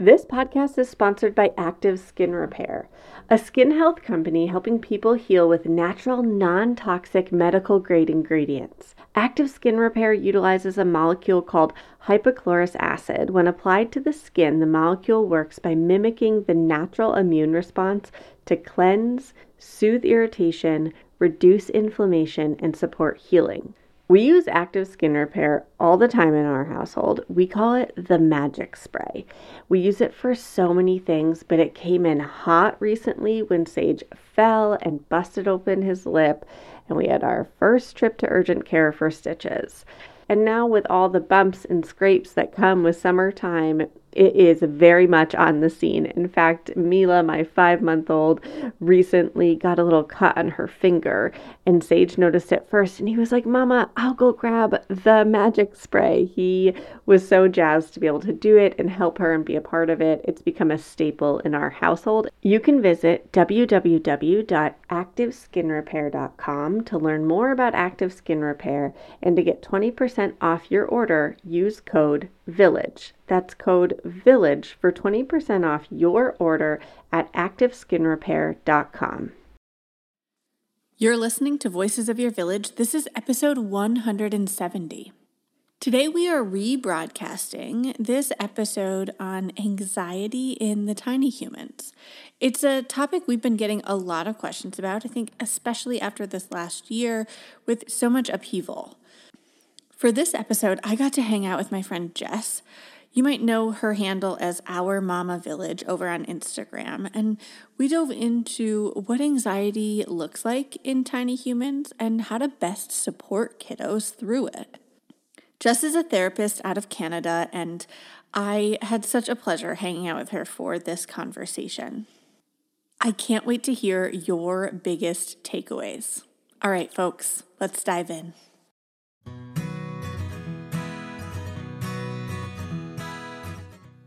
This podcast is sponsored by Active Skin Repair, a skin health company helping people heal with natural, non toxic medical grade ingredients. Active Skin Repair utilizes a molecule called hypochlorous acid. When applied to the skin, the molecule works by mimicking the natural immune response to cleanse, soothe irritation, reduce inflammation, and support healing. We use active skin repair all the time in our household. We call it the magic spray. We use it for so many things, but it came in hot recently when Sage fell and busted open his lip, and we had our first trip to urgent care for stitches. And now, with all the bumps and scrapes that come with summertime, it is very much on the scene. In fact, Mila, my five month old, recently got a little cut on her finger, and Sage noticed it first, and he was like, Mama, I'll go grab the magic spray. He was so jazzed to be able to do it and help her and be a part of it. It's become a staple in our household. You can visit www.activeskinrepair.com to learn more about active skin repair and to get 20% off your order, use code VILLAGE. That's code VILLAGE for 20% off your order at activeskinrepair.com. You're listening to Voices of Your Village. This is episode 170. Today we are rebroadcasting this episode on anxiety in the tiny humans. It's a topic we've been getting a lot of questions about, I think, especially after this last year with so much upheaval. For this episode, I got to hang out with my friend Jess. You might know her handle as Our Mama Village over on Instagram. And we dove into what anxiety looks like in tiny humans and how to best support kiddos through it. Jess is a therapist out of Canada, and I had such a pleasure hanging out with her for this conversation. I can't wait to hear your biggest takeaways. All right, folks, let's dive in.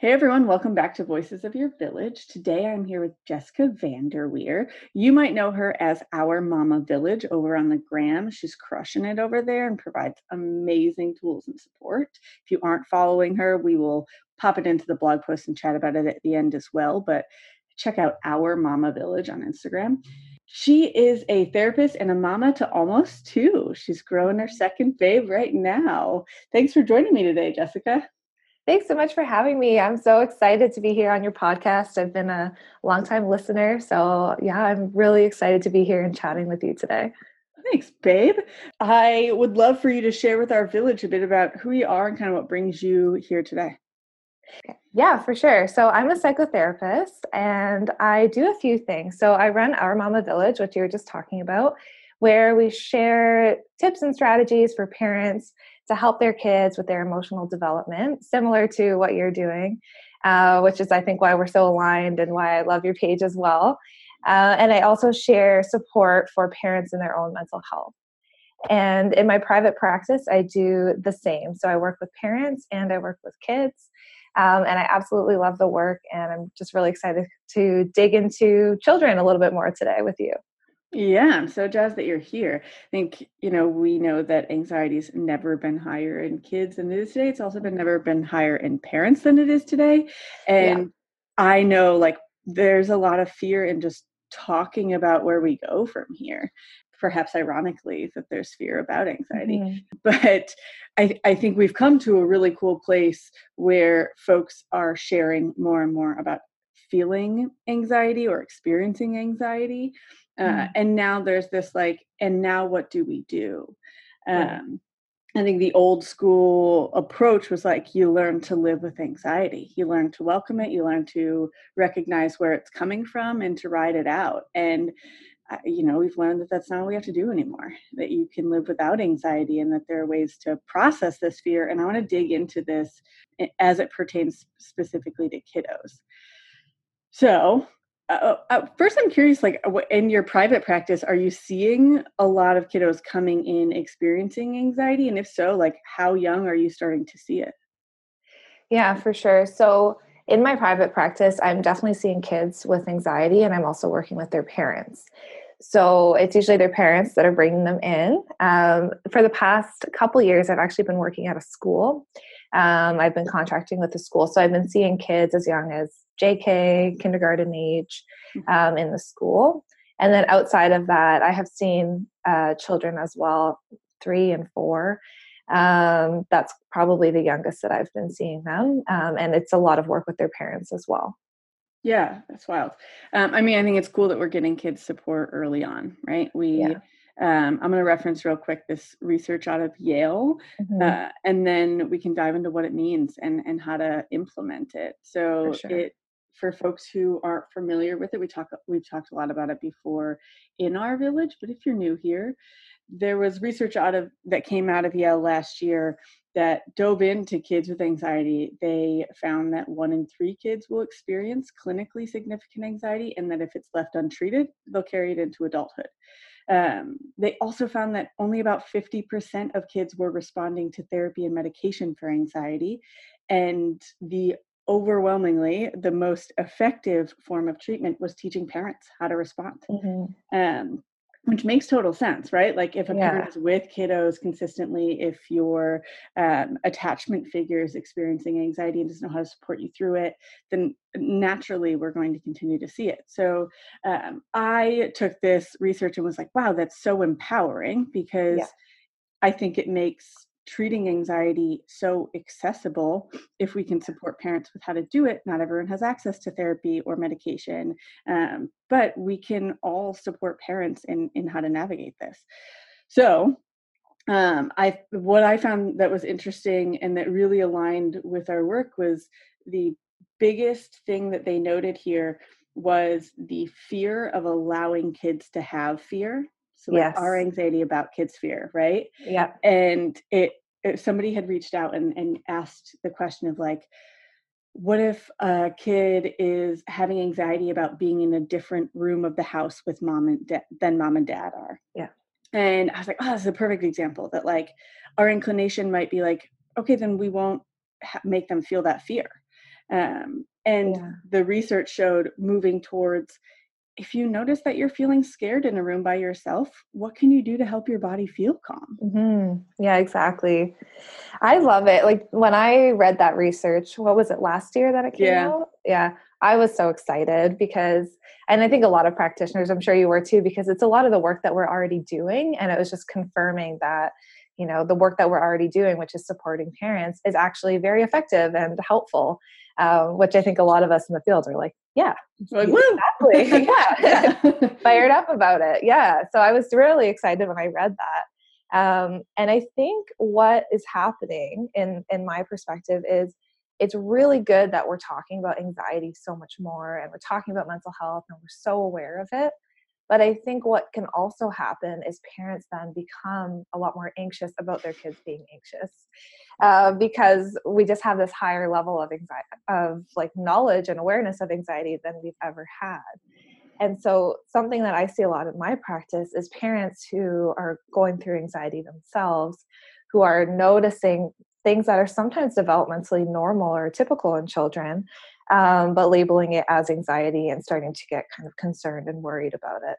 Hey everyone, welcome back to Voices of Your Village. Today I'm here with Jessica VanderWier. You might know her as Our Mama Village over on the gram. She's crushing it over there and provides amazing tools and support. If you aren't following her, we will pop it into the blog post and chat about it at the end as well. But check out Our Mama Village on Instagram. She is a therapist and a mama to almost two. She's growing her second babe right now. Thanks for joining me today, Jessica. Thanks so much for having me. I'm so excited to be here on your podcast. I've been a longtime listener. So, yeah, I'm really excited to be here and chatting with you today. Thanks, babe. I would love for you to share with our village a bit about who you are and kind of what brings you here today. Yeah, for sure. So I'm a psychotherapist and I do a few things. So I run Our Mama Village, which you were just talking about, where we share tips and strategies for parents to help their kids with their emotional development, similar to what you're doing, uh, which is, I think, why we're so aligned and why I love your page as well. Uh, and I also share support for parents in their own mental health. And in my private practice, I do the same. So I work with parents and I work with kids. Um, and I absolutely love the work. And I'm just really excited to dig into children a little bit more today with you. Yeah, I'm so jazzed that you're here. I think, you know, we know that anxiety's never been higher in kids than it is today. It's also been never been higher in parents than it is today. And yeah. I know like there's a lot of fear in just talking about where we go from here. Perhaps ironically, that there's fear about anxiety. Mm-hmm. But I, I think we've come to a really cool place where folks are sharing more and more about feeling anxiety or experiencing anxiety uh, mm. and now there's this like and now what do we do um, right. i think the old school approach was like you learn to live with anxiety you learn to welcome it you learn to recognize where it's coming from and to ride it out and you know, we've learned that that's not what we have to do anymore, that you can live without anxiety and that there are ways to process this fear. And I want to dig into this as it pertains specifically to kiddos. So, uh, uh, first, I'm curious like, in your private practice, are you seeing a lot of kiddos coming in experiencing anxiety? And if so, like, how young are you starting to see it? Yeah, for sure. So, in my private practice, I'm definitely seeing kids with anxiety, and I'm also working with their parents. So it's usually their parents that are bringing them in. Um, for the past couple years, I've actually been working at a school. Um, I've been contracting with the school, so I've been seeing kids as young as JK, kindergarten age, mm-hmm. um, in the school. And then outside of that, I have seen uh, children as well, three and four. Um, that's probably the youngest that I've been seeing them. Um, and it's a lot of work with their parents as well. Yeah, that's wild. Um, I mean, I think it's cool that we're getting kids support early on, right? We, yeah. Um, I'm going to reference real quick this research out of Yale, mm-hmm. uh, and then we can dive into what it means and and how to implement it. So sure. it for folks who aren't familiar with it, we talk we've talked a lot about it before in our village, but if you're new here, there was research out of that came out of Yale last year that dove into kids with anxiety, they found that one in three kids will experience clinically significant anxiety, and that if it's left untreated, they'll carry it into adulthood. Um, they also found that only about 50% of kids were responding to therapy and medication for anxiety, and the overwhelmingly the most effective form of treatment was teaching parents how to respond. Mm-hmm. Um, which makes total sense right like if a yeah. parent is with kiddos consistently if your um, attachment figure is experiencing anxiety and doesn't know how to support you through it then naturally we're going to continue to see it so um, i took this research and was like wow that's so empowering because yeah. i think it makes treating anxiety so accessible if we can support parents with how to do it. Not everyone has access to therapy or medication, um, but we can all support parents in, in how to navigate this. So, um, I what I found that was interesting and that really aligned with our work was the biggest thing that they noted here was the fear of allowing kids to have fear so like yes. our anxiety about kids fear right yeah and it somebody had reached out and, and asked the question of like what if a kid is having anxiety about being in a different room of the house with mom and dad than mom and dad are? Yeah. And i was like oh this is a perfect example that like our inclination might be like okay then we won't ha- make them feel that fear. Um, and yeah. the research showed moving towards if you notice that you're feeling scared in a room by yourself, what can you do to help your body feel calm? Mm-hmm. Yeah, exactly. I love it. Like when I read that research, what was it last year that it came yeah. out? Yeah. I was so excited because, and I think a lot of practitioners, I'm sure you were too, because it's a lot of the work that we're already doing. And it was just confirming that, you know, the work that we're already doing, which is supporting parents, is actually very effective and helpful um, which I think a lot of us in the field are like, yeah, like, exactly, yeah, fired up about it, yeah. So I was really excited when I read that, um, and I think what is happening in in my perspective is it's really good that we're talking about anxiety so much more, and we're talking about mental health, and we're so aware of it. But I think what can also happen is parents then become a lot more anxious about their kids being anxious uh, because we just have this higher level of anxiety, of like knowledge and awareness of anxiety than we've ever had. And so, something that I see a lot in my practice is parents who are going through anxiety themselves, who are noticing things that are sometimes developmentally normal or typical in children, um, but labeling it as anxiety and starting to get kind of concerned and worried about it.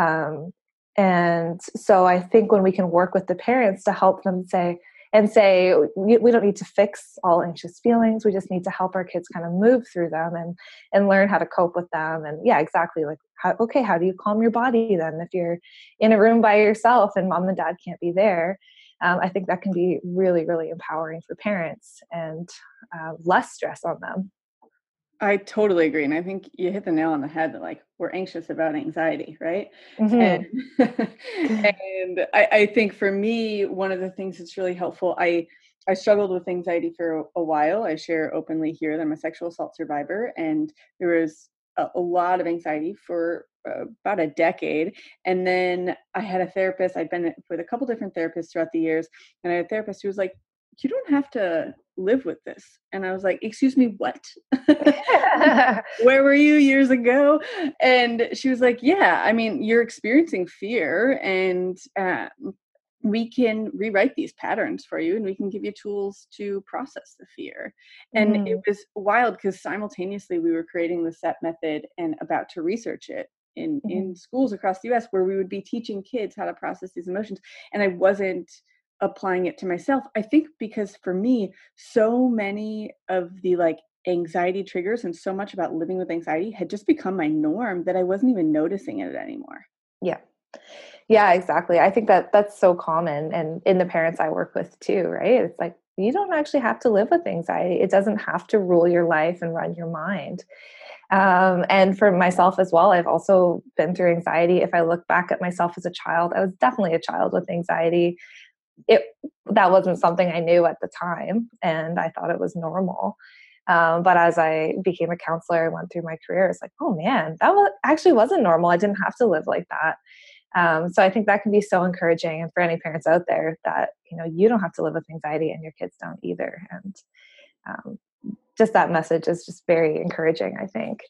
Um, and so I think when we can work with the parents to help them say, and say we, don't need to fix all anxious feelings we just need to help our kids kind of move through them and and learn how to cope with them and yeah exactly like how, okay how do you calm your body then if you're in a room by yourself and mom and dad can't be there um, i think that can be really really empowering for parents and uh, less stress on them I totally agree. And I think you hit the nail on the head that like we're anxious about anxiety, right? Mm-hmm. And, and I, I, think for me, one of the things that's really helpful, I I struggled with anxiety for a, while. I share openly here that I'm a sexual assault survivor and there was a, a lot of anxiety for about a decade. And then I had a therapist, I'd been with a couple different therapists throughout the years. And I had a therapist who was like, you don't have to live with this. And I was like, excuse me, what? Where were you years ago? And she was like, yeah, I mean, you're experiencing fear and uh, we can rewrite these patterns for you and we can give you tools to process the fear. And mm. it was wild because simultaneously we were creating the SET method and about to research it in mm. in schools across the US where we would be teaching kids how to process these emotions and I wasn't applying it to myself. I think because for me so many of the like anxiety triggers and so much about living with anxiety had just become my norm that I wasn't even noticing it anymore. Yeah. Yeah, exactly. I think that that's so common and in the parents I work with too, right? It's like you don't actually have to live with anxiety. It doesn't have to rule your life and run your mind. Um, and for myself as well, I've also been through anxiety. If I look back at myself as a child, I was definitely a child with anxiety. It that wasn't something I knew at the time, and I thought it was normal. Um, but as I became a counselor and went through my career, it's like, oh man, that was, actually wasn't normal. I didn't have to live like that. Um, so I think that can be so encouraging, and for any parents out there, that you know you don't have to live with anxiety, and your kids don't either. And um, just that message is just very encouraging. I think.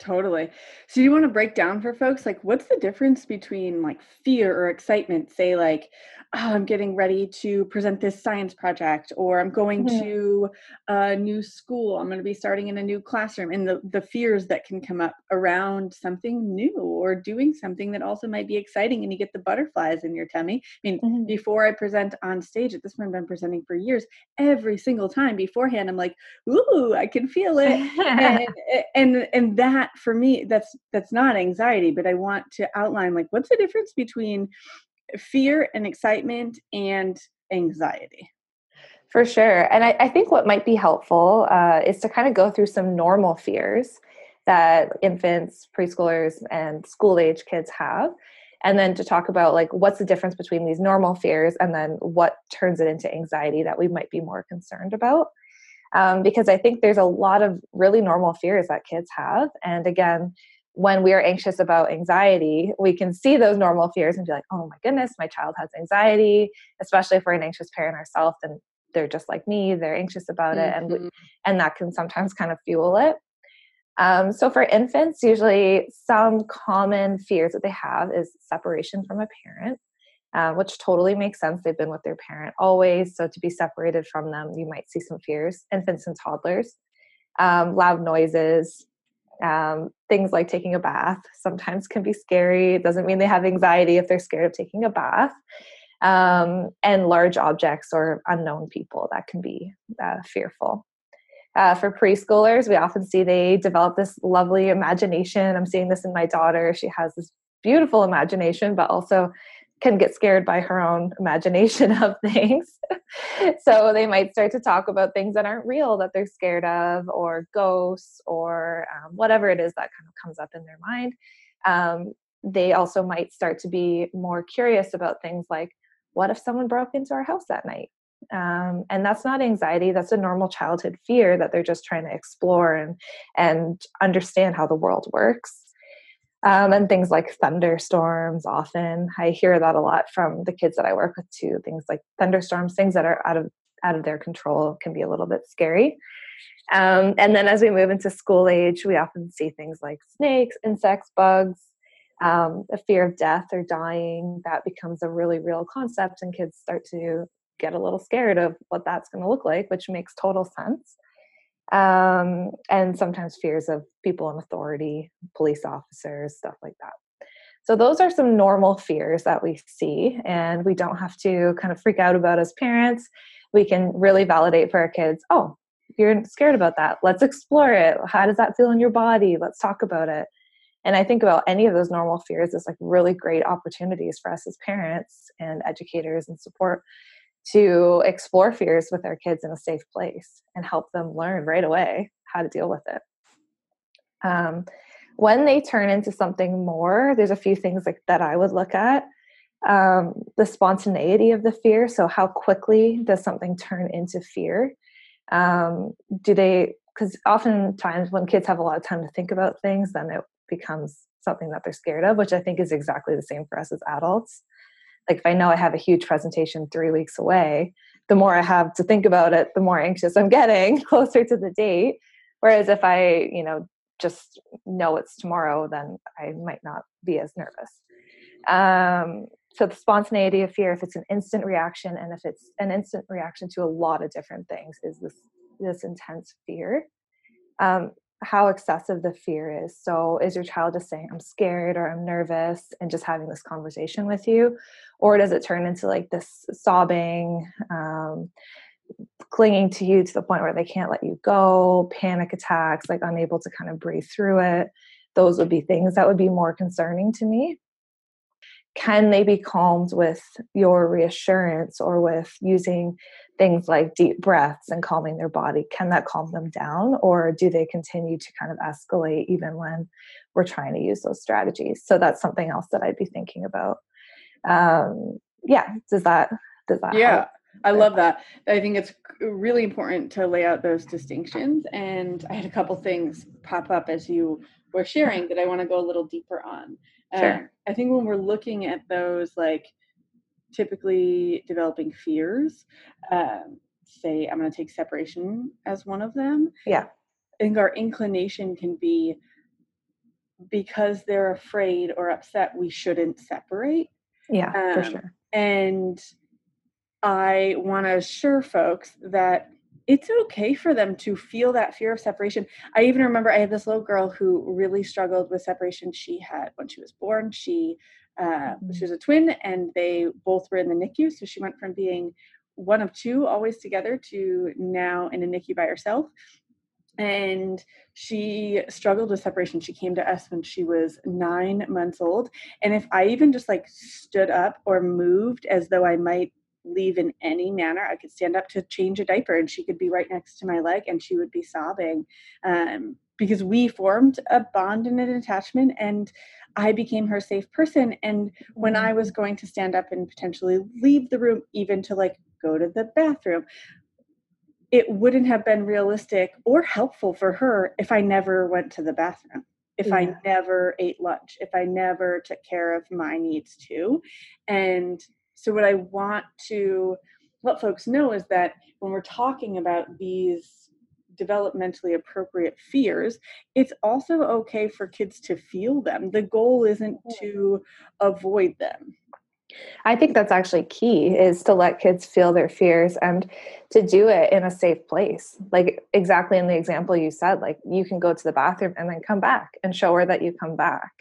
Totally. So you want to break down for folks like what's the difference between like fear or excitement? Say like, oh, I'm getting ready to present this science project, or I'm going mm-hmm. to a new school, I'm going to be starting in a new classroom, and the, the fears that can come up around something new or doing something that also might be exciting, and you get the butterflies in your tummy. I mean, mm-hmm. before I present on stage, at this point, I've been presenting for years, every single time beforehand, I'm like, ooh, I can feel it. and, and, and that for me, that's, that's not anxiety, but I want to outline like, what's the difference between fear and excitement and anxiety. For sure. And I, I think what might be helpful uh, is to kind of go through some normal fears that infants, preschoolers, and school age kids have. And then to talk about like what's the difference between these normal fears and then what turns it into anxiety that we might be more concerned about. Um, because I think there's a lot of really normal fears that kids have. And again, when we are anxious about anxiety, we can see those normal fears and be like, oh my goodness, my child has anxiety, especially if we're an anxious parent ourselves and they're just like me, they're anxious about it. Mm-hmm. And, and that can sometimes kind of fuel it. Um, so for infants, usually some common fears that they have is separation from a parent, uh, which totally makes sense. They've been with their parent always. So to be separated from them, you might see some fears. Infants and toddlers, um, loud noises, um, things like taking a bath sometimes can be scary. It doesn't mean they have anxiety if they're scared of taking a bath. Um, and large objects or unknown people that can be uh, fearful. Uh, for preschoolers, we often see they develop this lovely imagination. I'm seeing this in my daughter. She has this beautiful imagination, but also can get scared by her own imagination of things. so they might start to talk about things that aren't real that they're scared of, or ghosts, or um, whatever it is that kind of comes up in their mind. Um, they also might start to be more curious about things like, what if someone broke into our house that night? Um, and that's not anxiety that's a normal childhood fear that they're just trying to explore and and understand how the world works um, and things like thunderstorms often. I hear that a lot from the kids that i work with too. Things like thunderstorms things that are out of out of their control can be a little bit scary. Um, and then as we move into school age we often see things like snakes insects bugs um, a fear of death or dying. That becomes a really real concept and kids start to get a little scared of what that's going to look like which makes total sense um, and sometimes fears of people in authority, police officers, stuff like that. So, those are some normal fears that we see, and we don't have to kind of freak out about as parents. We can really validate for our kids oh, you're scared about that. Let's explore it. How does that feel in your body? Let's talk about it. And I think about any of those normal fears as like really great opportunities for us as parents and educators and support to explore fears with our kids in a safe place and help them learn right away how to deal with it. Um, when they turn into something more, there's a few things like that I would look at. Um, the spontaneity of the fear. So, how quickly does something turn into fear? Um, do they? Because oftentimes when kids have a lot of time to think about things, then it becomes something that they're scared of, which I think is exactly the same for us as adults. Like if I know I have a huge presentation three weeks away, the more I have to think about it, the more anxious I'm getting closer to the date. Whereas if I, you know, just know it's tomorrow, then I might not be as nervous. Um, so the spontaneity of fear, if it's an instant reaction and if it's an instant reaction to a lot of different things, is this this intense fear. Um, how excessive the fear is. So, is your child just saying, I'm scared or I'm nervous and just having this conversation with you? Or does it turn into like this sobbing, um, clinging to you to the point where they can't let you go, panic attacks, like unable to kind of breathe through it? Those would be things that would be more concerning to me can they be calmed with your reassurance or with using things like deep breaths and calming their body can that calm them down or do they continue to kind of escalate even when we're trying to use those strategies so that's something else that i'd be thinking about um yeah does that does that yeah help? I love that. I think it's really important to lay out those distinctions. And I had a couple things pop up as you were sharing that I want to go a little deeper on. Sure. Um, I think when we're looking at those like typically developing fears, um, say I'm going to take separation as one of them. Yeah. I think our inclination can be because they're afraid or upset, we shouldn't separate. Yeah, um, for sure. And I want to assure folks that it's okay for them to feel that fear of separation. I even remember I had this little girl who really struggled with separation. She had, when she was born, she uh, mm-hmm. she was a twin, and they both were in the NICU. So she went from being one of two always together to now in a NICU by herself. And she struggled with separation. She came to us when she was nine months old. And if I even just like stood up or moved as though I might leave in any manner. I could stand up to change a diaper and she could be right next to my leg and she would be sobbing um, because we formed a bond and an attachment and I became her safe person. And when I was going to stand up and potentially leave the room, even to like go to the bathroom, it wouldn't have been realistic or helpful for her if I never went to the bathroom if yeah. I never ate lunch, if I never took care of my needs too. And so, what I want to let folks know is that when we're talking about these developmentally appropriate fears, it's also okay for kids to feel them. The goal isn't to avoid them. I think that's actually key is to let kids feel their fears and to do it in a safe place. Like exactly in the example you said, like you can go to the bathroom and then come back and show her that you come back.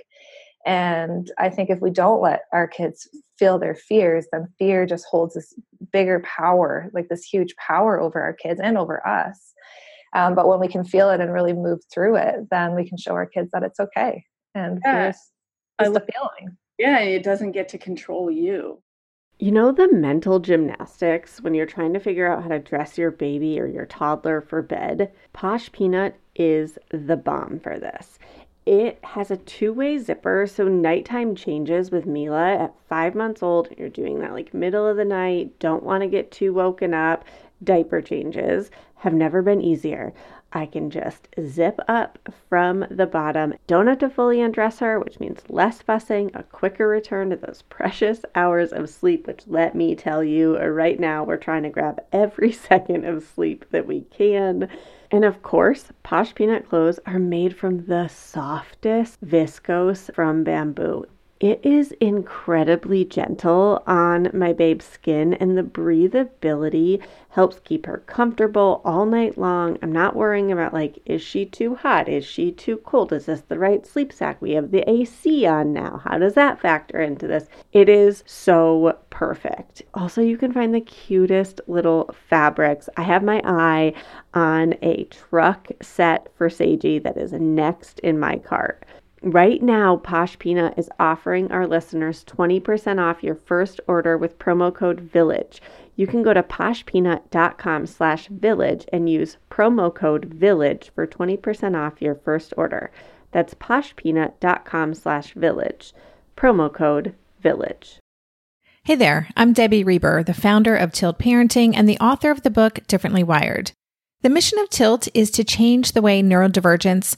And I think if we don't let our kids feel their fears, then fear just holds this bigger power, like this huge power over our kids and over us. Um, but when we can feel it and really move through it, then we can show our kids that it's okay. And yeah. fear is, is the feeling. Yeah, it doesn't get to control you. You know the mental gymnastics when you're trying to figure out how to dress your baby or your toddler for bed? Posh Peanut is the bomb for this. It has a two way zipper, so nighttime changes with Mila at five months old. You're doing that like middle of the night, don't want to get too woken up. Diaper changes have never been easier. I can just zip up from the bottom. Don't have to fully undress her, which means less fussing, a quicker return to those precious hours of sleep, which let me tell you, right now we're trying to grab every second of sleep that we can. And of course, Posh Peanut clothes are made from the softest viscose from bamboo. It is incredibly gentle on my babe's skin, and the breathability helps keep her comfortable all night long. I'm not worrying about like, is she too hot? Is she too cold? Is this the right sleep sack? We have the AC on now. How does that factor into this? It is so perfect. Also, you can find the cutest little fabrics. I have my eye on a truck set for Sage that is next in my cart. Right now, Posh Peanut is offering our listeners 20% off your first order with promo code VILLAGE. You can go to poshpeanut.com slash village and use promo code VILLAGE for 20% off your first order. That's poshpeanut.com slash village. Promo code VILLAGE. Hey there, I'm Debbie Reber, the founder of Tilt Parenting and the author of the book Differently Wired. The mission of Tilt is to change the way neurodivergence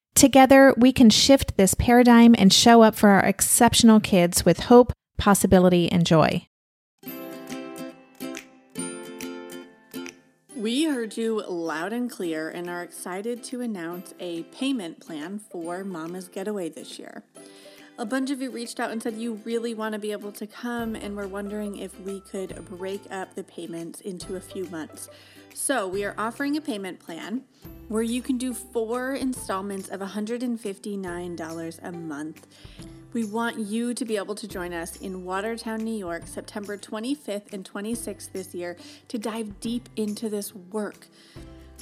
Together, we can shift this paradigm and show up for our exceptional kids with hope, possibility, and joy. We heard you loud and clear and are excited to announce a payment plan for Mama's Getaway this year a bunch of you reached out and said you really want to be able to come and we're wondering if we could break up the payments into a few months. So, we are offering a payment plan where you can do four installments of $159 a month. We want you to be able to join us in Watertown, New York, September 25th and 26th this year to dive deep into this work.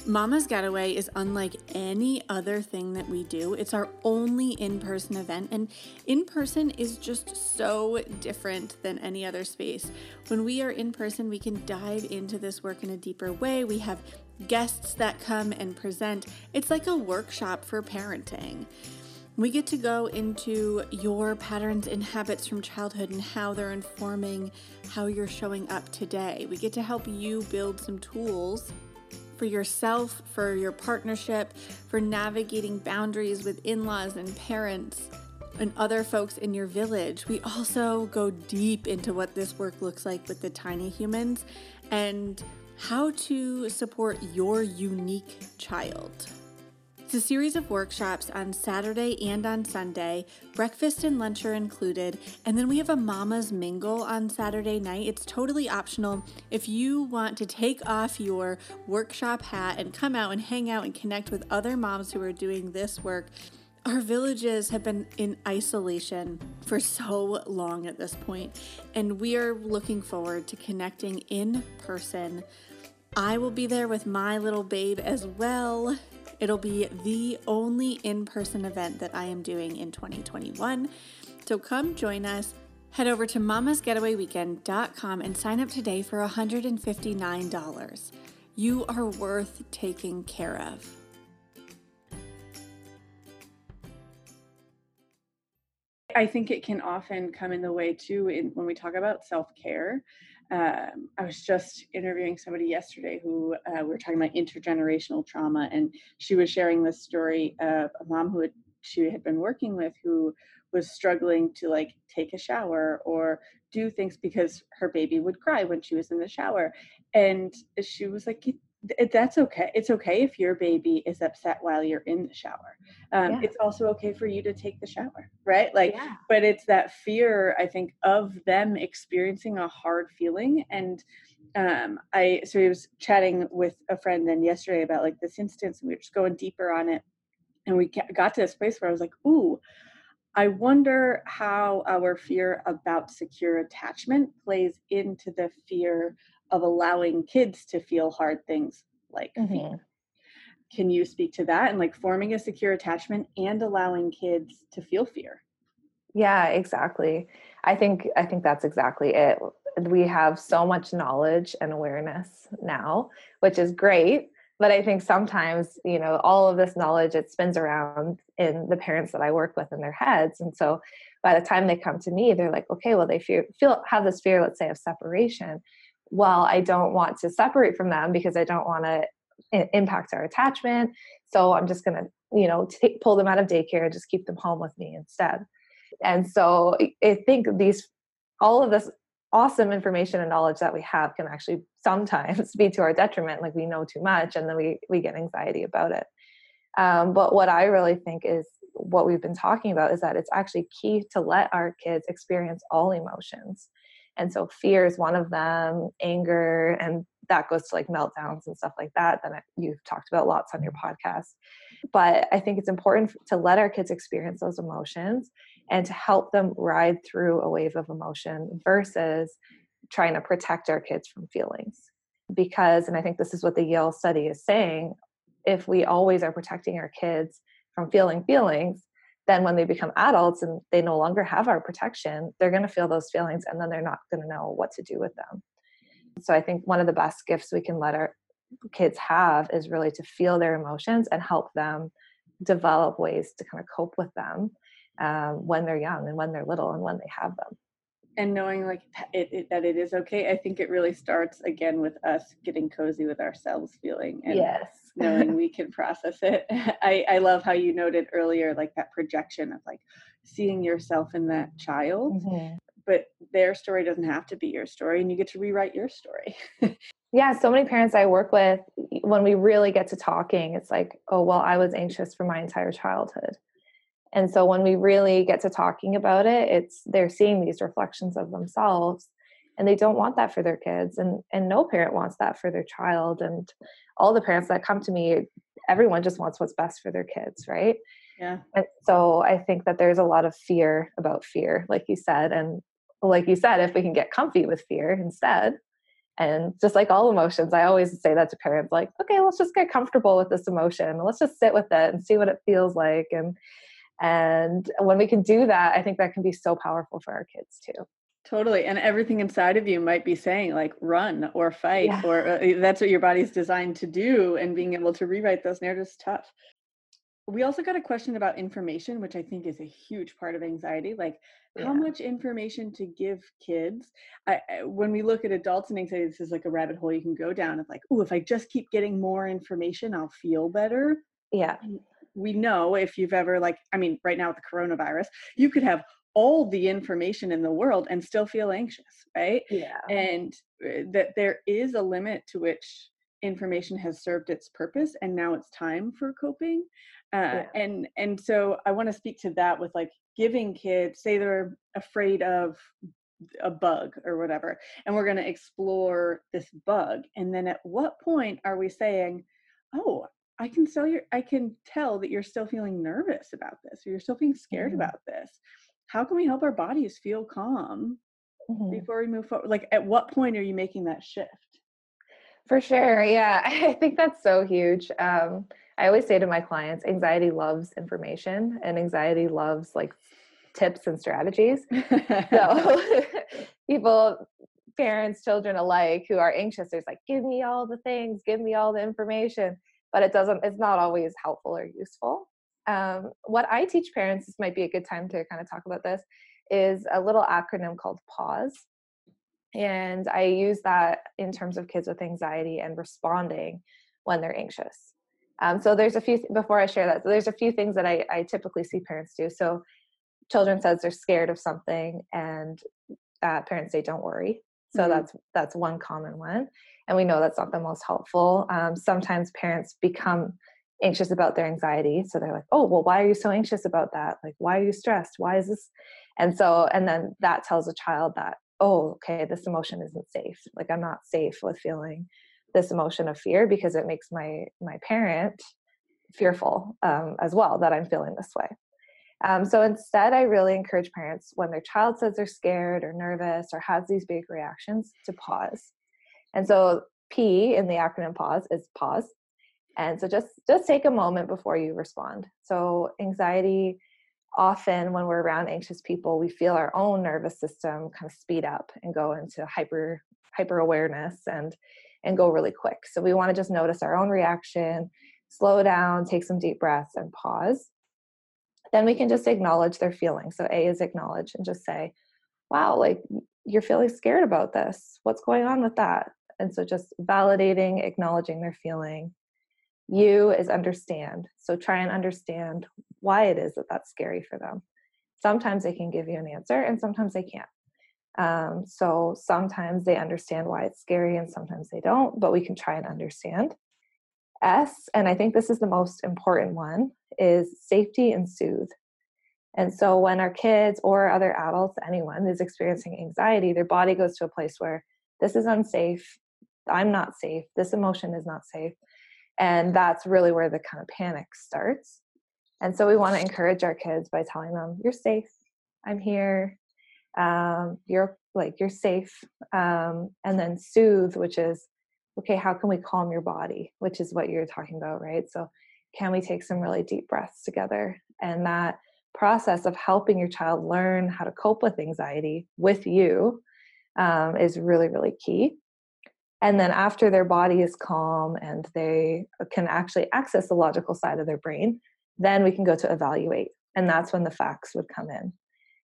Mama's Getaway is unlike any other thing that we do. It's our only in person event, and in person is just so different than any other space. When we are in person, we can dive into this work in a deeper way. We have guests that come and present. It's like a workshop for parenting. We get to go into your patterns and habits from childhood and how they're informing how you're showing up today. We get to help you build some tools for yourself, for your partnership, for navigating boundaries with in laws and parents and other folks in your village. We also go deep into what this work looks like with the tiny humans and how to support your unique child. It's a series of workshops on Saturday and on Sunday. Breakfast and lunch are included. And then we have a Mama's Mingle on Saturday night. It's totally optional. If you want to take off your workshop hat and come out and hang out and connect with other moms who are doing this work, our villages have been in isolation for so long at this point, and we are looking forward to connecting in person. I will be there with my little babe as well. It'll be the only in person event that I am doing in 2021. So come join us. Head over to mamasgetawayweekend.com and sign up today for $159. You are worth taking care of. I think it can often come in the way too in, when we talk about self care um, I was just interviewing somebody yesterday who uh, we were talking about intergenerational trauma, and she was sharing this story of a mom who had, she had been working with who was struggling to like take a shower or do things because her baby would cry when she was in the shower, and she was like, that's okay. It's okay if your baby is upset while you're in the shower. Um, yeah. It's also okay for you to take the shower, right? Like, yeah. but it's that fear, I think, of them experiencing a hard feeling. And um, I, so I was chatting with a friend then yesterday about like this instance, and we were just going deeper on it. And we got to this place where I was like, ooh, I wonder how our fear about secure attachment plays into the fear of allowing kids to feel hard things like mm-hmm. fear. Can you speak to that and like forming a secure attachment and allowing kids to feel fear? Yeah, exactly. I think I think that's exactly it. We have so much knowledge and awareness now, which is great, but I think sometimes, you know, all of this knowledge it spins around in the parents that I work with in their heads. And so by the time they come to me, they're like, okay, well, they fear, feel have this fear, let's say, of separation well, I don't want to separate from them because I don't want to impact our attachment. So I'm just going to, you know, take, pull them out of daycare and just keep them home with me instead. And so I think these, all of this awesome information and knowledge that we have can actually sometimes be to our detriment. Like we know too much and then we, we get anxiety about it. Um, but what I really think is, what we've been talking about is that it's actually key to let our kids experience all emotions and so fear is one of them anger and that goes to like meltdowns and stuff like that that you've talked about lots on your mm-hmm. podcast. But i think it's important to let our kids experience those emotions and to help them ride through a wave of emotion versus trying to protect our kids from feelings. Because and i think this is what the yale study is saying if we always are protecting our kids from feeling feelings then when they become adults and they no longer have our protection they're going to feel those feelings and then they're not going to know what to do with them. So i think one of the best gifts we can let our kids have is really to feel their emotions and help them develop ways to kind of cope with them um, when they're young and when they're little and when they have them and knowing like it, it, that it is okay i think it really starts again with us getting cozy with ourselves feeling and yes. knowing we can process it. I, I love how you noted earlier like that projection of like seeing yourself in that child mm-hmm. but their story doesn't have to be your story and you get to rewrite your story. Yeah so many parents i work with when we really get to talking it's like oh well i was anxious for my entire childhood and so when we really get to talking about it it's they're seeing these reflections of themselves and they don't want that for their kids and and no parent wants that for their child and all the parents that come to me everyone just wants what's best for their kids right? Yeah. And so i think that there's a lot of fear about fear like you said and like you said if we can get comfy with fear instead and just like all emotions i always say that to parents like okay let's just get comfortable with this emotion let's just sit with it and see what it feels like and and when we can do that, I think that can be so powerful for our kids too. Totally. And everything inside of you might be saying, like, run or fight, yeah. or uh, that's what your body's designed to do. And being able to rewrite those narratives tough. We also got a question about information, which I think is a huge part of anxiety. Like, yeah. how much information to give kids? I, when we look at adults and anxiety, this is like a rabbit hole you can go down of like, oh, if I just keep getting more information, I'll feel better. Yeah we know if you've ever like i mean right now with the coronavirus you could have all the information in the world and still feel anxious right? Yeah. And uh, that there is a limit to which information has served its purpose and now it's time for coping. Uh, yeah. and and so i want to speak to that with like giving kids say they're afraid of a bug or whatever and we're going to explore this bug and then at what point are we saying oh I can tell you I can tell that you're still feeling nervous about this or you're still being scared mm-hmm. about this. How can we help our bodies feel calm mm-hmm. before we move forward? Like at what point are you making that shift? For sure. Yeah. I think that's so huge. Um, I always say to my clients, anxiety loves information and anxiety loves like tips and strategies. so people parents, children alike who are anxious, there's like, give me all the things, give me all the information but it doesn't it's not always helpful or useful. Um, what i teach parents this might be a good time to kind of talk about this is a little acronym called pause and i use that in terms of kids with anxiety and responding when they're anxious. Um, so there's a few before i share that so there's a few things that I, I typically see parents do. So children says they're scared of something and uh, parents say don't worry. So mm-hmm. that's that's one common one and we know that's not the most helpful. Um, sometimes parents become anxious about their anxiety so they're like oh well why are you so anxious about that? Like why are you stressed? Why is this? And so and then that tells a child that oh okay this emotion isn't safe. Like i'm not safe with feeling this emotion of fear because it makes my my parent fearful um, as well that i'm feeling this way. Um, so instead i really encourage parents when their child says they're scared or nervous or has these big reactions to pause and so P in the acronym pause is pause. And so just just take a moment before you respond. So anxiety often when we're around anxious people, we feel our own nervous system kind of speed up and go into hyper hyper awareness and and go really quick. So we want to just notice our own reaction, slow down, take some deep breaths and pause. Then we can just acknowledge their feelings. So A is acknowledge and just say, wow, like you're feeling scared about this. What's going on with that? And so just validating, acknowledging their feeling. You is understand. So try and understand why it is that that's scary for them. Sometimes they can give you an answer and sometimes they can't. Um, so sometimes they understand why it's scary and sometimes they don't, but we can try and understand. S, and I think this is the most important one, is safety and soothe. And so when our kids or other adults, anyone is experiencing anxiety, their body goes to a place where this is unsafe, I'm not safe, this emotion is not safe. And that's really where the kind of panic starts. And so we want to encourage our kids by telling them, you're safe, I'm here, um, you're like, you're safe. Um, and then soothe, which is, okay, how can we calm your body, which is what you're talking about, right? So can we take some really deep breaths together? And that process of helping your child learn how to cope with anxiety with you um, is really, really key. And then after their body is calm and they can actually access the logical side of their brain, then we can go to evaluate. And that's when the facts would come in.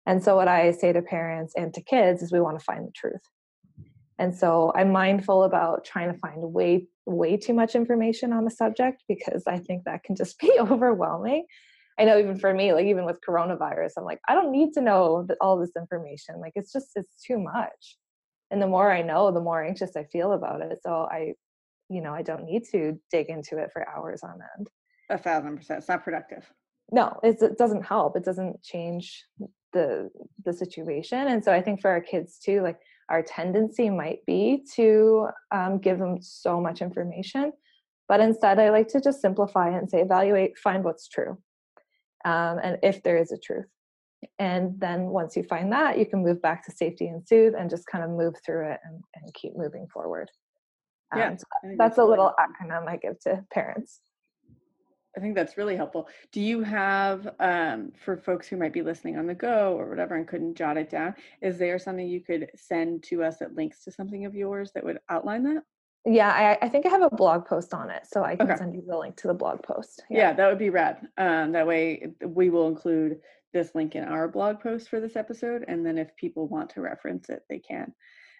And so, what I say to parents and to kids is we want to find the truth. And so, I'm mindful about trying to find way, way too much information on the subject because I think that can just be overwhelming. I know even for me, like even with coronavirus, I'm like, I don't need to know all this information. Like it's just it's too much. And the more I know, the more anxious I feel about it. So I, you know, I don't need to dig into it for hours on end. A thousand percent. It's not productive. No, it doesn't help. It doesn't change the the situation. And so I think for our kids too, like our tendency might be to um, give them so much information, but instead I like to just simplify and say, evaluate, find what's true um, and if there is a truth. And then once you find that, you can move back to safety and soothe and just kind of move through it and, and keep moving forward. Um, yeah, so that's a little acronym I give to parents. I think that's really helpful. Do you have, um, for folks who might be listening on the go or whatever and couldn't jot it down, is there something you could send to us that links to something of yours that would outline that? Yeah, I, I, think I have a blog post on it, so I can okay. send you the link to the blog post. Yeah, yeah that would be rad. Um, that way, we will include this link in our blog post for this episode, and then if people want to reference it, they can.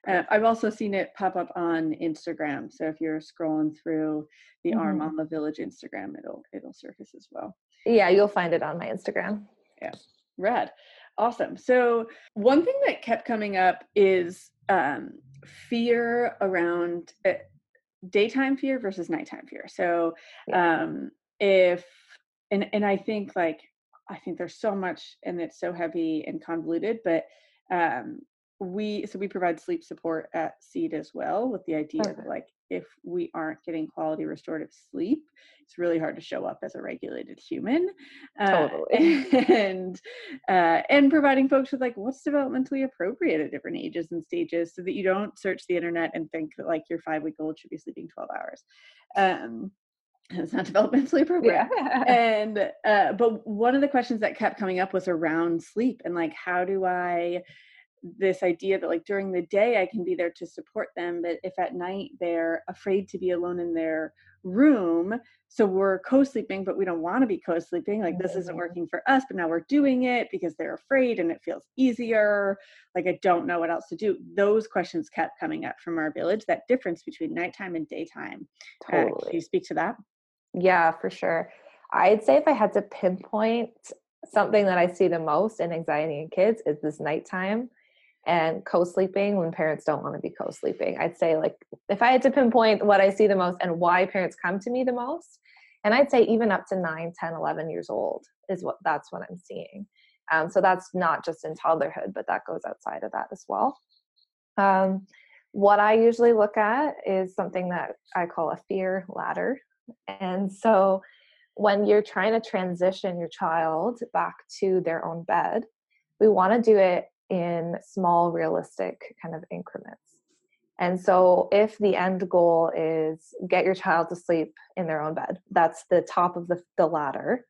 Uh, I've also seen it pop up on Instagram, so if you're scrolling through the mm-hmm. Our Mama Village Instagram, it'll it'll surface as well. Yeah, you'll find it on my Instagram. Yeah, rad, awesome. So one thing that kept coming up is um, fear around uh, daytime fear versus nighttime fear. So um if and and I think like I think there's so much and it's so heavy and convoluted, but um we so we provide sleep support at seed as well with the idea okay. that like if we aren't getting quality restorative sleep it's really hard to show up as a regulated human uh, totally. and uh, and providing folks with like what's developmentally appropriate at different ages and stages so that you don't search the internet and think that like your five week old should be sleeping 12 hours um, it's not developmentally appropriate yeah. and uh, but one of the questions that kept coming up was around sleep and like how do i this idea that like during the day I can be there to support them, but if at night they're afraid to be alone in their room, so we're co-sleeping, but we don't want to be co-sleeping. Like this isn't mm-hmm. working for us, but now we're doing it because they're afraid and it feels easier. Like I don't know what else to do. Those questions kept coming up from our village. That difference between nighttime and daytime. Totally. Uh, can you speak to that? Yeah, for sure. I'd say if I had to pinpoint something that I see the most in anxiety in kids is this nighttime and co-sleeping when parents don't want to be co-sleeping. I'd say like if i had to pinpoint what i see the most and why parents come to me the most and i'd say even up to 9 10 11 years old is what that's what i'm seeing. Um, so that's not just in toddlerhood but that goes outside of that as well. Um, what i usually look at is something that i call a fear ladder and so when you're trying to transition your child back to their own bed we want to do it in small, realistic kind of increments. And so, if the end goal is get your child to sleep in their own bed, that's the top of the, the ladder.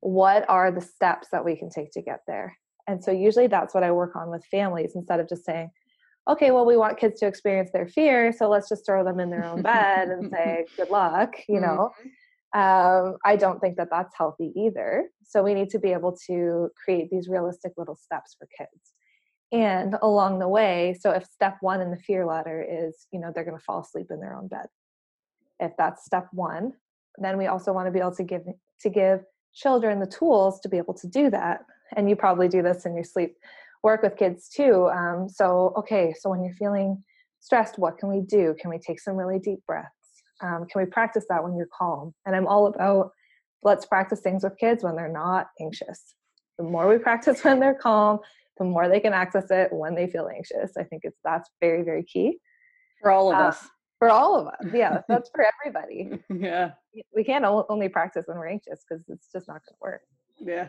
What are the steps that we can take to get there? And so, usually, that's what I work on with families instead of just saying, okay, well, we want kids to experience their fear, so let's just throw them in their own bed and say, good luck, you know. Mm-hmm um, I don't think that that's healthy either. So we need to be able to create these realistic little steps for kids and along the way so if step one in the fear ladder is you know they're going to fall asleep in their own bed if that's step one then we also want to be able to give to give children the tools to be able to do that and you probably do this in your sleep work with kids too um, so okay so when you're feeling stressed what can we do? Can we take some really deep breaths? Um, can we practice that when you're calm? And i'm all about let's practice things with kids when they're not anxious. The more we practice when they're calm the more they can access it when they feel anxious. I think it's that's very very key. For all of uh, us. for all of us yeah that's for everybody. Yeah. We can't only practice when we're anxious because it's just not going to work. Yeah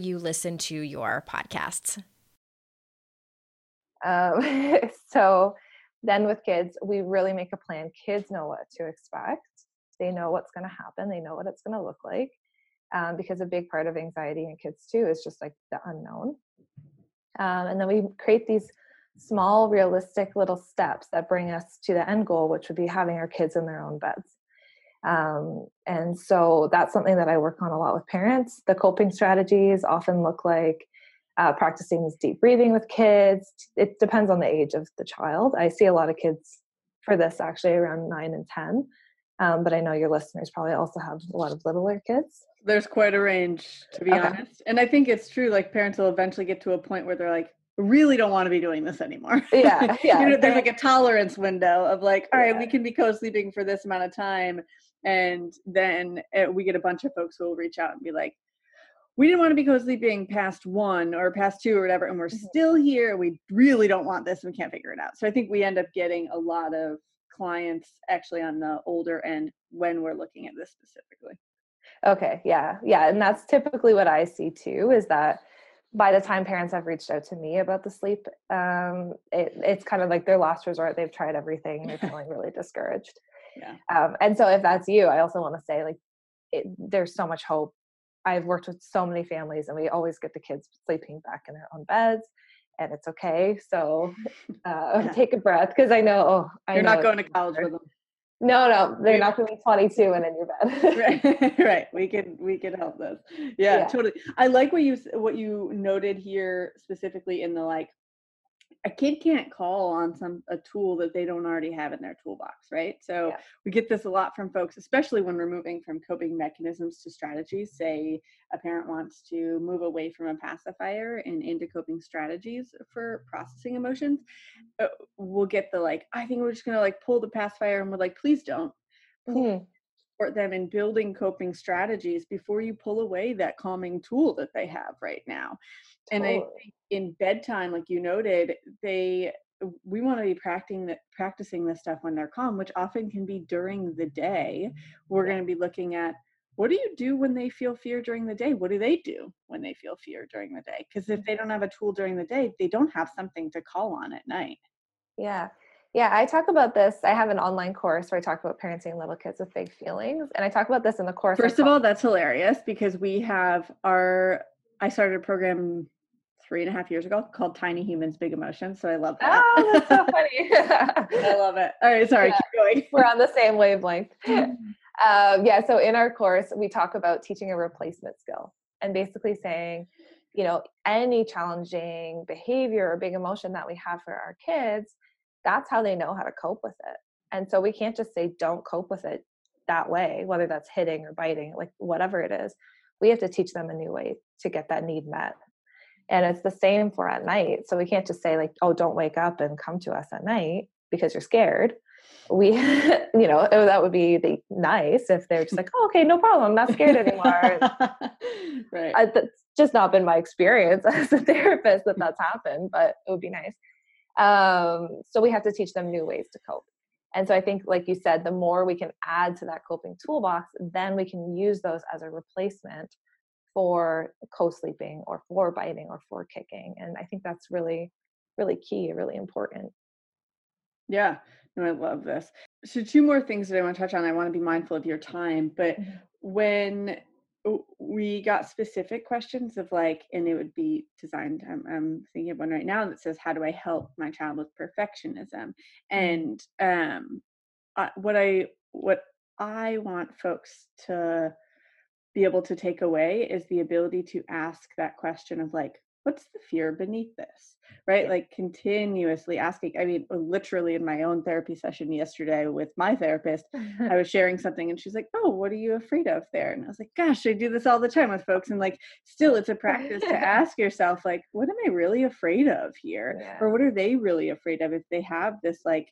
you listen to your podcasts. Um, so then with kids, we really make a plan. Kids know what to expect. They know what's going to happen. They know what it's going to look like. Um, because a big part of anxiety in kids too is just like the unknown. Um, and then we create these small, realistic little steps that bring us to the end goal, which would be having our kids in their own beds. Um, and so that's something that I work on a lot with parents. The coping strategies often look like uh, practicing this deep breathing with kids. It depends on the age of the child. I see a lot of kids for this actually around nine and 10. Um, but I know your listeners probably also have a lot of littler kids. There's quite a range, to be okay. honest. And I think it's true, like parents will eventually get to a point where they're like, really don't want to be doing this anymore. Yeah. yeah. you know, there's like a tolerance window of like, all right, yeah. we can be co-sleeping for this amount of time. And then uh, we get a bunch of folks who will reach out and be like, we didn't want to be co-sleeping past one or past two or whatever, and we're mm-hmm. still here. We really don't want this, and we can't figure it out. So I think we end up getting a lot of clients actually on the older end when we're looking at this specifically. Okay, yeah, yeah, and that's typically what I see too. Is that by the time parents have reached out to me about the sleep, um, it, it's kind of like their last resort. They've tried everything. They're feeling really discouraged. Yeah. Um, and so if that's you, I also want to say like, it, there's so much hope I've worked with so many families and we always get the kids sleeping back in their own beds and it's okay. So uh, yeah. take a breath because I know oh, I you're know not going to college with them. No, no, they're not going to be 22 and in your bed. right, right. We can we can help this. Yeah, yeah, totally. I like what you what you noted here specifically in the like a kid can't call on some a tool that they don't already have in their toolbox right so yeah. we get this a lot from folks especially when we're moving from coping mechanisms to strategies say a parent wants to move away from a pacifier and into coping strategies for processing emotions uh, we'll get the like i think we're just gonna like pull the pacifier and we're like please don't mm-hmm. Support them in building coping strategies before you pull away that calming tool that they have right now and I think in bedtime, like you noted, they we want to be practicing practicing this stuff when they're calm, which often can be during the day. We're going to be looking at what do you do when they feel fear during the day? What do they do when they feel fear during the day? Because if mm. they don't have a tool during the day, they don't have something to call on at night. Yeah. Yeah, I talk about this. I have an online course where I talk about parenting little kids with big feelings. And I talk about this in the course. First of all, that's hilarious because we have our, I started a program three and a half years ago called Tiny Humans, Big Emotions. So I love that. Oh, that's so funny. I love it. All right, sorry, yeah, keep going. We're on the same wavelength. Um, yeah, so in our course, we talk about teaching a replacement skill and basically saying, you know, any challenging behavior or big emotion that we have for our kids, that's how they know how to cope with it. And so we can't just say, don't cope with it that way, whether that's hitting or biting, like whatever it is. We have to teach them a new way to get that need met. And it's the same for at night. So we can't just say, like, oh, don't wake up and come to us at night because you're scared. We, you know, oh, that would be the nice if they're just like, oh, okay, no problem, I'm not scared anymore. right. I, that's just not been my experience as a therapist that that's happened, but it would be nice. Um, so we have to teach them new ways to cope. And so I think, like you said, the more we can add to that coping toolbox, then we can use those as a replacement for co-sleeping or for biting or for kicking. And I think that's really, really key, really important. Yeah, no, I love this. So two more things that I want to touch on. I want to be mindful of your time, but mm-hmm. when we got specific questions of like and it would be designed I'm, I'm thinking of one right now that says how do i help my child with perfectionism mm-hmm. and um what i what i want folks to be able to take away is the ability to ask that question of like what's the fear beneath this? Right? Like continuously asking i mean literally in my own therapy session yesterday with my therapist i was sharing something and she's like oh what are you afraid of there? And i was like gosh i do this all the time with folks and like still it's a practice to ask yourself like what am i really afraid of here? Yeah. or what are they really afraid of if they have this like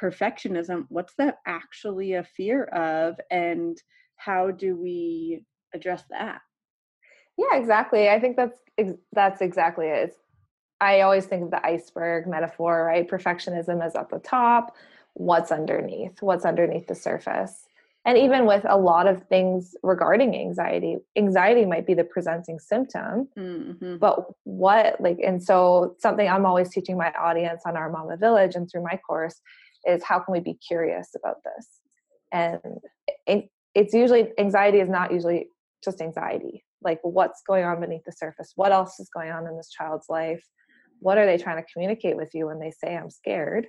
perfectionism? What's that actually a fear of? And how do we address that yeah exactly i think that's that's exactly it it's, i always think of the iceberg metaphor right? Perfectionism is at the top what's underneath what's underneath the surface? And even with a lot of things regarding anxiety anxiety might be the presenting symptom mm-hmm. but what like and so something i'm always teaching my audience on our mama village and through my course is how can we be curious about this? And it, it's usually anxiety is not usually just anxiety like what's going on beneath the surface? What else is going on in this child's life? What are they trying to communicate with you when they say i'm scared?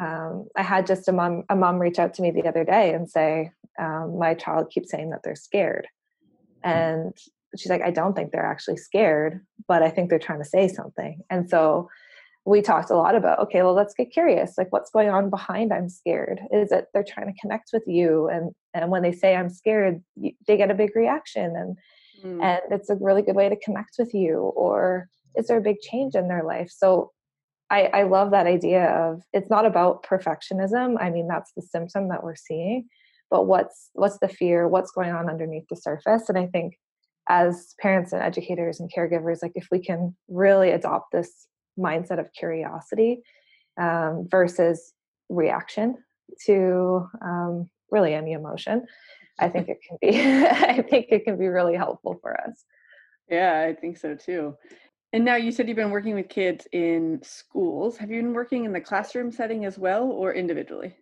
Um, i had just a mom a mom reach out to me the other day and say um, my child keeps saying that they're scared. And she's like i don't think they're actually scared but i think they're trying to say something. And so we talked a lot about okay well let's get curious like what's going on behind i'm scared? Is it they're trying to connect with you? And and when they say i'm scared they get a big reaction and mm. and it's a really good way to connect with you or is there a big change in their life so I, I love that idea of it's not about perfectionism i mean that's the symptom that we're seeing but what's what's the fear what's going on underneath the surface and i think as parents and educators and caregivers like if we can really adopt this mindset of curiosity um, versus reaction to um, really any emotion i think it can be i think it can be really helpful for us. Yeah i think so too. And now you said you've been working with kids in schools. Have you been working in the classroom setting as well or individually?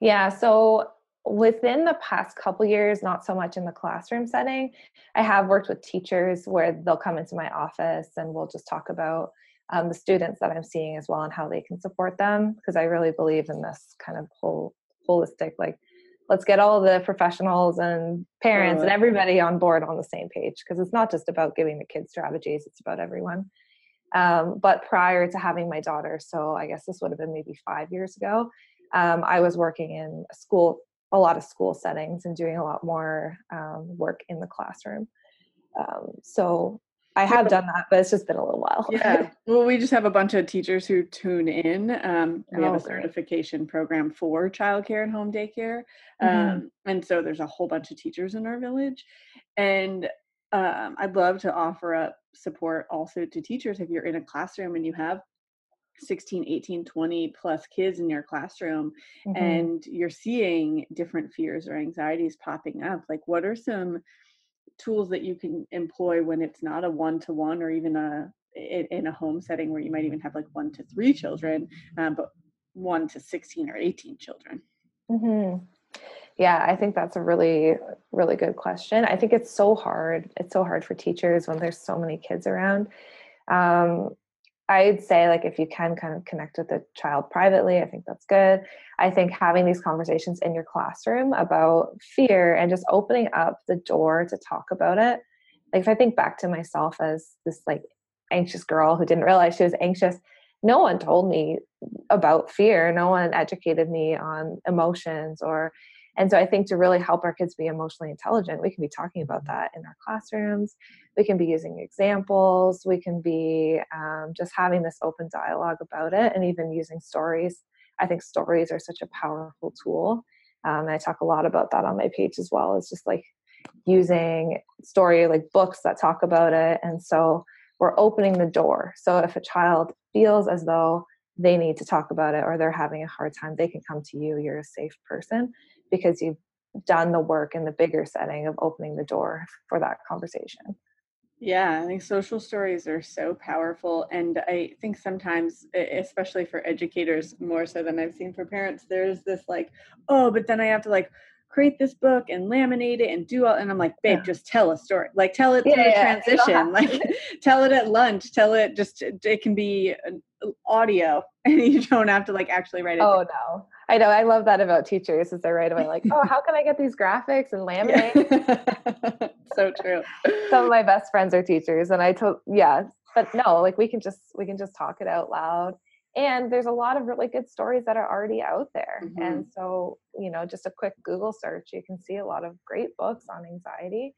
Yeah so within the past couple years not so much in the classroom setting. I have worked with teachers where they'll come into my office and we'll just talk about um, the students that I'm seeing as well and how they can support them because I really believe in this kind of whole holistic like let's get all the professionals and parents and everybody on board on the same page because it's not just about giving the kids strategies it's about everyone. Um, but prior to having my daughter so i guess this would have been maybe five years ago um, i was working in a school a lot of school settings and doing a lot more um, work in the classroom. Um, so I have done that, but it's just been a little while. yeah. Well, we just have a bunch of teachers who tune in. Um, we oh, have a certification program for childcare and home daycare. Um, mm-hmm. And so there's a whole bunch of teachers in our village. And um, I'd love to offer up support also to teachers if you're in a classroom and you have 16 18 20 plus kids in your classroom mm-hmm. and you're seeing different fears or anxieties popping up like what are some tools that you can employ when it's not a one-to-one or even a in a home setting where you might even have like one to three children um, but 1 to 16 or 18 children? Mm-hmm. Yeah, I think that's a really, really good question. I think it's so hard. It's so hard for teachers when there's so many kids around. Um, I'd say, like, if you can kind of connect with the child privately, I think that's good. I think having these conversations in your classroom about fear and just opening up the door to talk about it. Like, if I think back to myself as this, like, anxious girl who didn't realize she was anxious, no one told me about fear. No one educated me on emotions or and so I think to really help our kids be emotionally intelligent, we can be talking about that in our classrooms. We can be using examples. We can be um, just having this open dialogue about it and even using stories. I think stories are such a powerful tool. Um, I talk a lot about that on my page as well. It's just like using story like books that talk about it. And so we're opening the door. So if a child feels as though they need to talk about it or they're having a hard time, they can come to you. You're a safe person because you've done the work in the bigger setting of opening the door for that conversation. Yeah, I think social stories are so powerful. And I think sometimes, especially for educators, more so than I've seen for parents, there's this like, oh, but then I have to like create this book and laminate it and do all and I'm like, babe, yeah. just tell a story. Like tell it through yeah, the transition. Like tell it at lunch. Tell it just it can be uh, audio and you don't have to like actually write it. Oh down. no. I know. I love that about teachers is they're right away like, oh, how can I get these graphics and laminate? so true. Some of my best friends are teachers, and I told, yeah, but no, like we can just we can just talk it out loud. And there's a lot of really good stories that are already out there. Mm-hmm. And so, you know, just a quick Google search, you can see a lot of great books on anxiety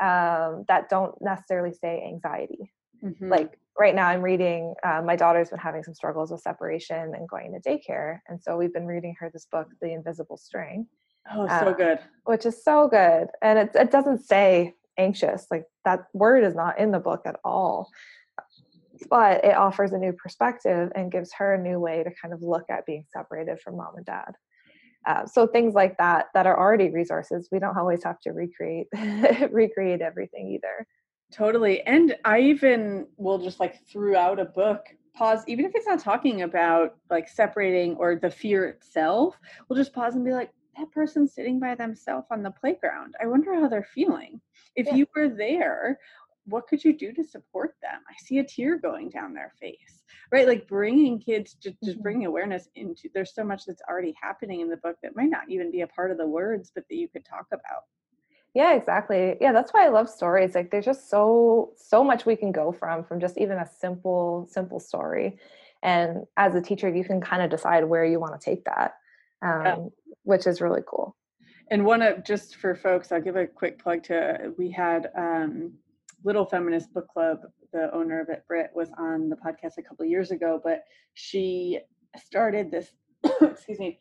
um, that don't necessarily say anxiety. Mm-hmm. Like right now i'm reading uh, my daughter's been having some struggles with separation and going to daycare and so we've been reading her this book the invisible string oh so uh, good. which is so good and it, it doesn't say anxious like that word is not in the book at all but it offers a new perspective and gives her a new way to kind of look at being separated from mom and dad uh, so things like that that are already resources we don't always have to recreate recreate everything either Totally. And I even will just like throughout a book pause, even if it's not talking about like separating or the fear itself, we'll just pause and be like, that person's sitting by themselves on the playground. I wonder how they're feeling. If yeah. you were there, what could you do to support them? I see a tear going down their face, right? Like bringing kids, just, just mm-hmm. bringing awareness into, there's so much that's already happening in the book that might not even be a part of the words, but that you could talk about. Yeah, exactly. Yeah, that's why I love stories. Like there's just so so much we can go from from just even a simple simple story. And as a teacher, you can kind of decide where you want to take that, um, yeah. which is really cool. And one of just for folks, I'll give a quick plug to we had um, Little Feminist Book Club. The owner of it, Britt, was on the podcast a couple years ago, but she started this. excuse me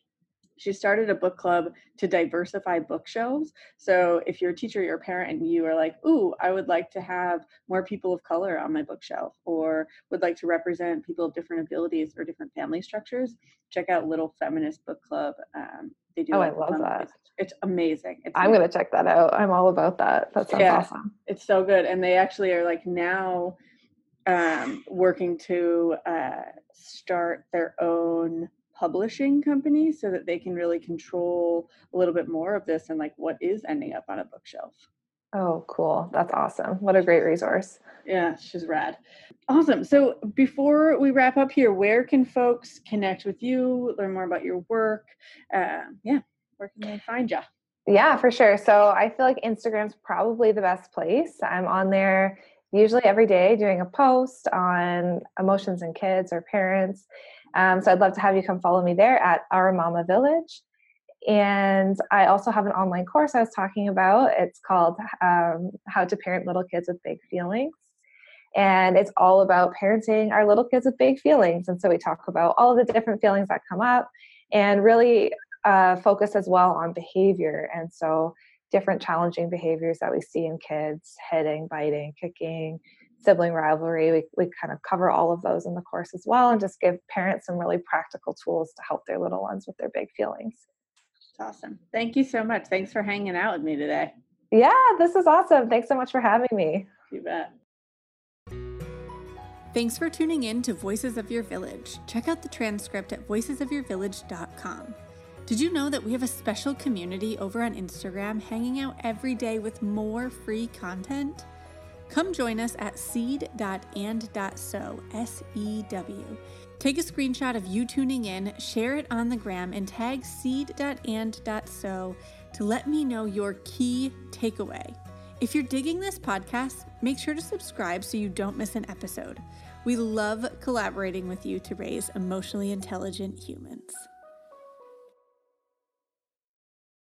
she started a book club to diversify bookshelves. So if you're a teacher, you're a parent, and you are like, "Ooh, I would like to have more people of color on my bookshelf," or would like to represent people of different abilities or different family structures, check out Little Feminist Book Club. Um, they do. Oh, I love that. It's, it's amazing. It's I'm going to check that out. I'm all about that. That sounds yeah, awesome. It's so good, and they actually are like now um, working to uh, start their own publishing company so that they can really control a little bit more of this and like what is ending up on a bookshelf. Oh, cool. That's awesome. What a great resource. Yeah, she's rad. Awesome. So before we wrap up here, where can folks connect with you, learn more about your work? Uh, yeah, where can they find you? Yeah, for sure. So I feel like Instagram's probably the best place. I'm on there usually every day doing a post on emotions in kids or parents. Um, so I'd love to have you come follow me there at Our Mama Village. And I also have an online course I was talking about. It's called um, How to Parent Little Kids with Big Feelings. And it's all about parenting our little kids with big feelings. And so we talk about all the different feelings that come up and really uh, focus as well on behavior. And so different challenging behaviors that we see in kids hitting, biting, kicking, sibling rivalry. We, we kind of cover all of those in the course as well and just give parents some really practical tools to help their little ones with their big feelings. That's awesome. Thank you so much. Thanks for hanging out with me today. Yeah, this is awesome. Thanks so much for having me. You bet. Thanks for tuning in to Voices of Your Village. Check out the transcript at voicesofyourvillage.com. Did you know that we have a special community over on Instagram hanging out every day with more free content? Come join us at seed.and.sew, S E W. Take a screenshot of you tuning in, share it on the gram, and tag seed.and.sew to let me know your key takeaway. If you're digging this podcast, make sure to subscribe so you don't miss an episode. We love collaborating with you to raise emotionally intelligent humans.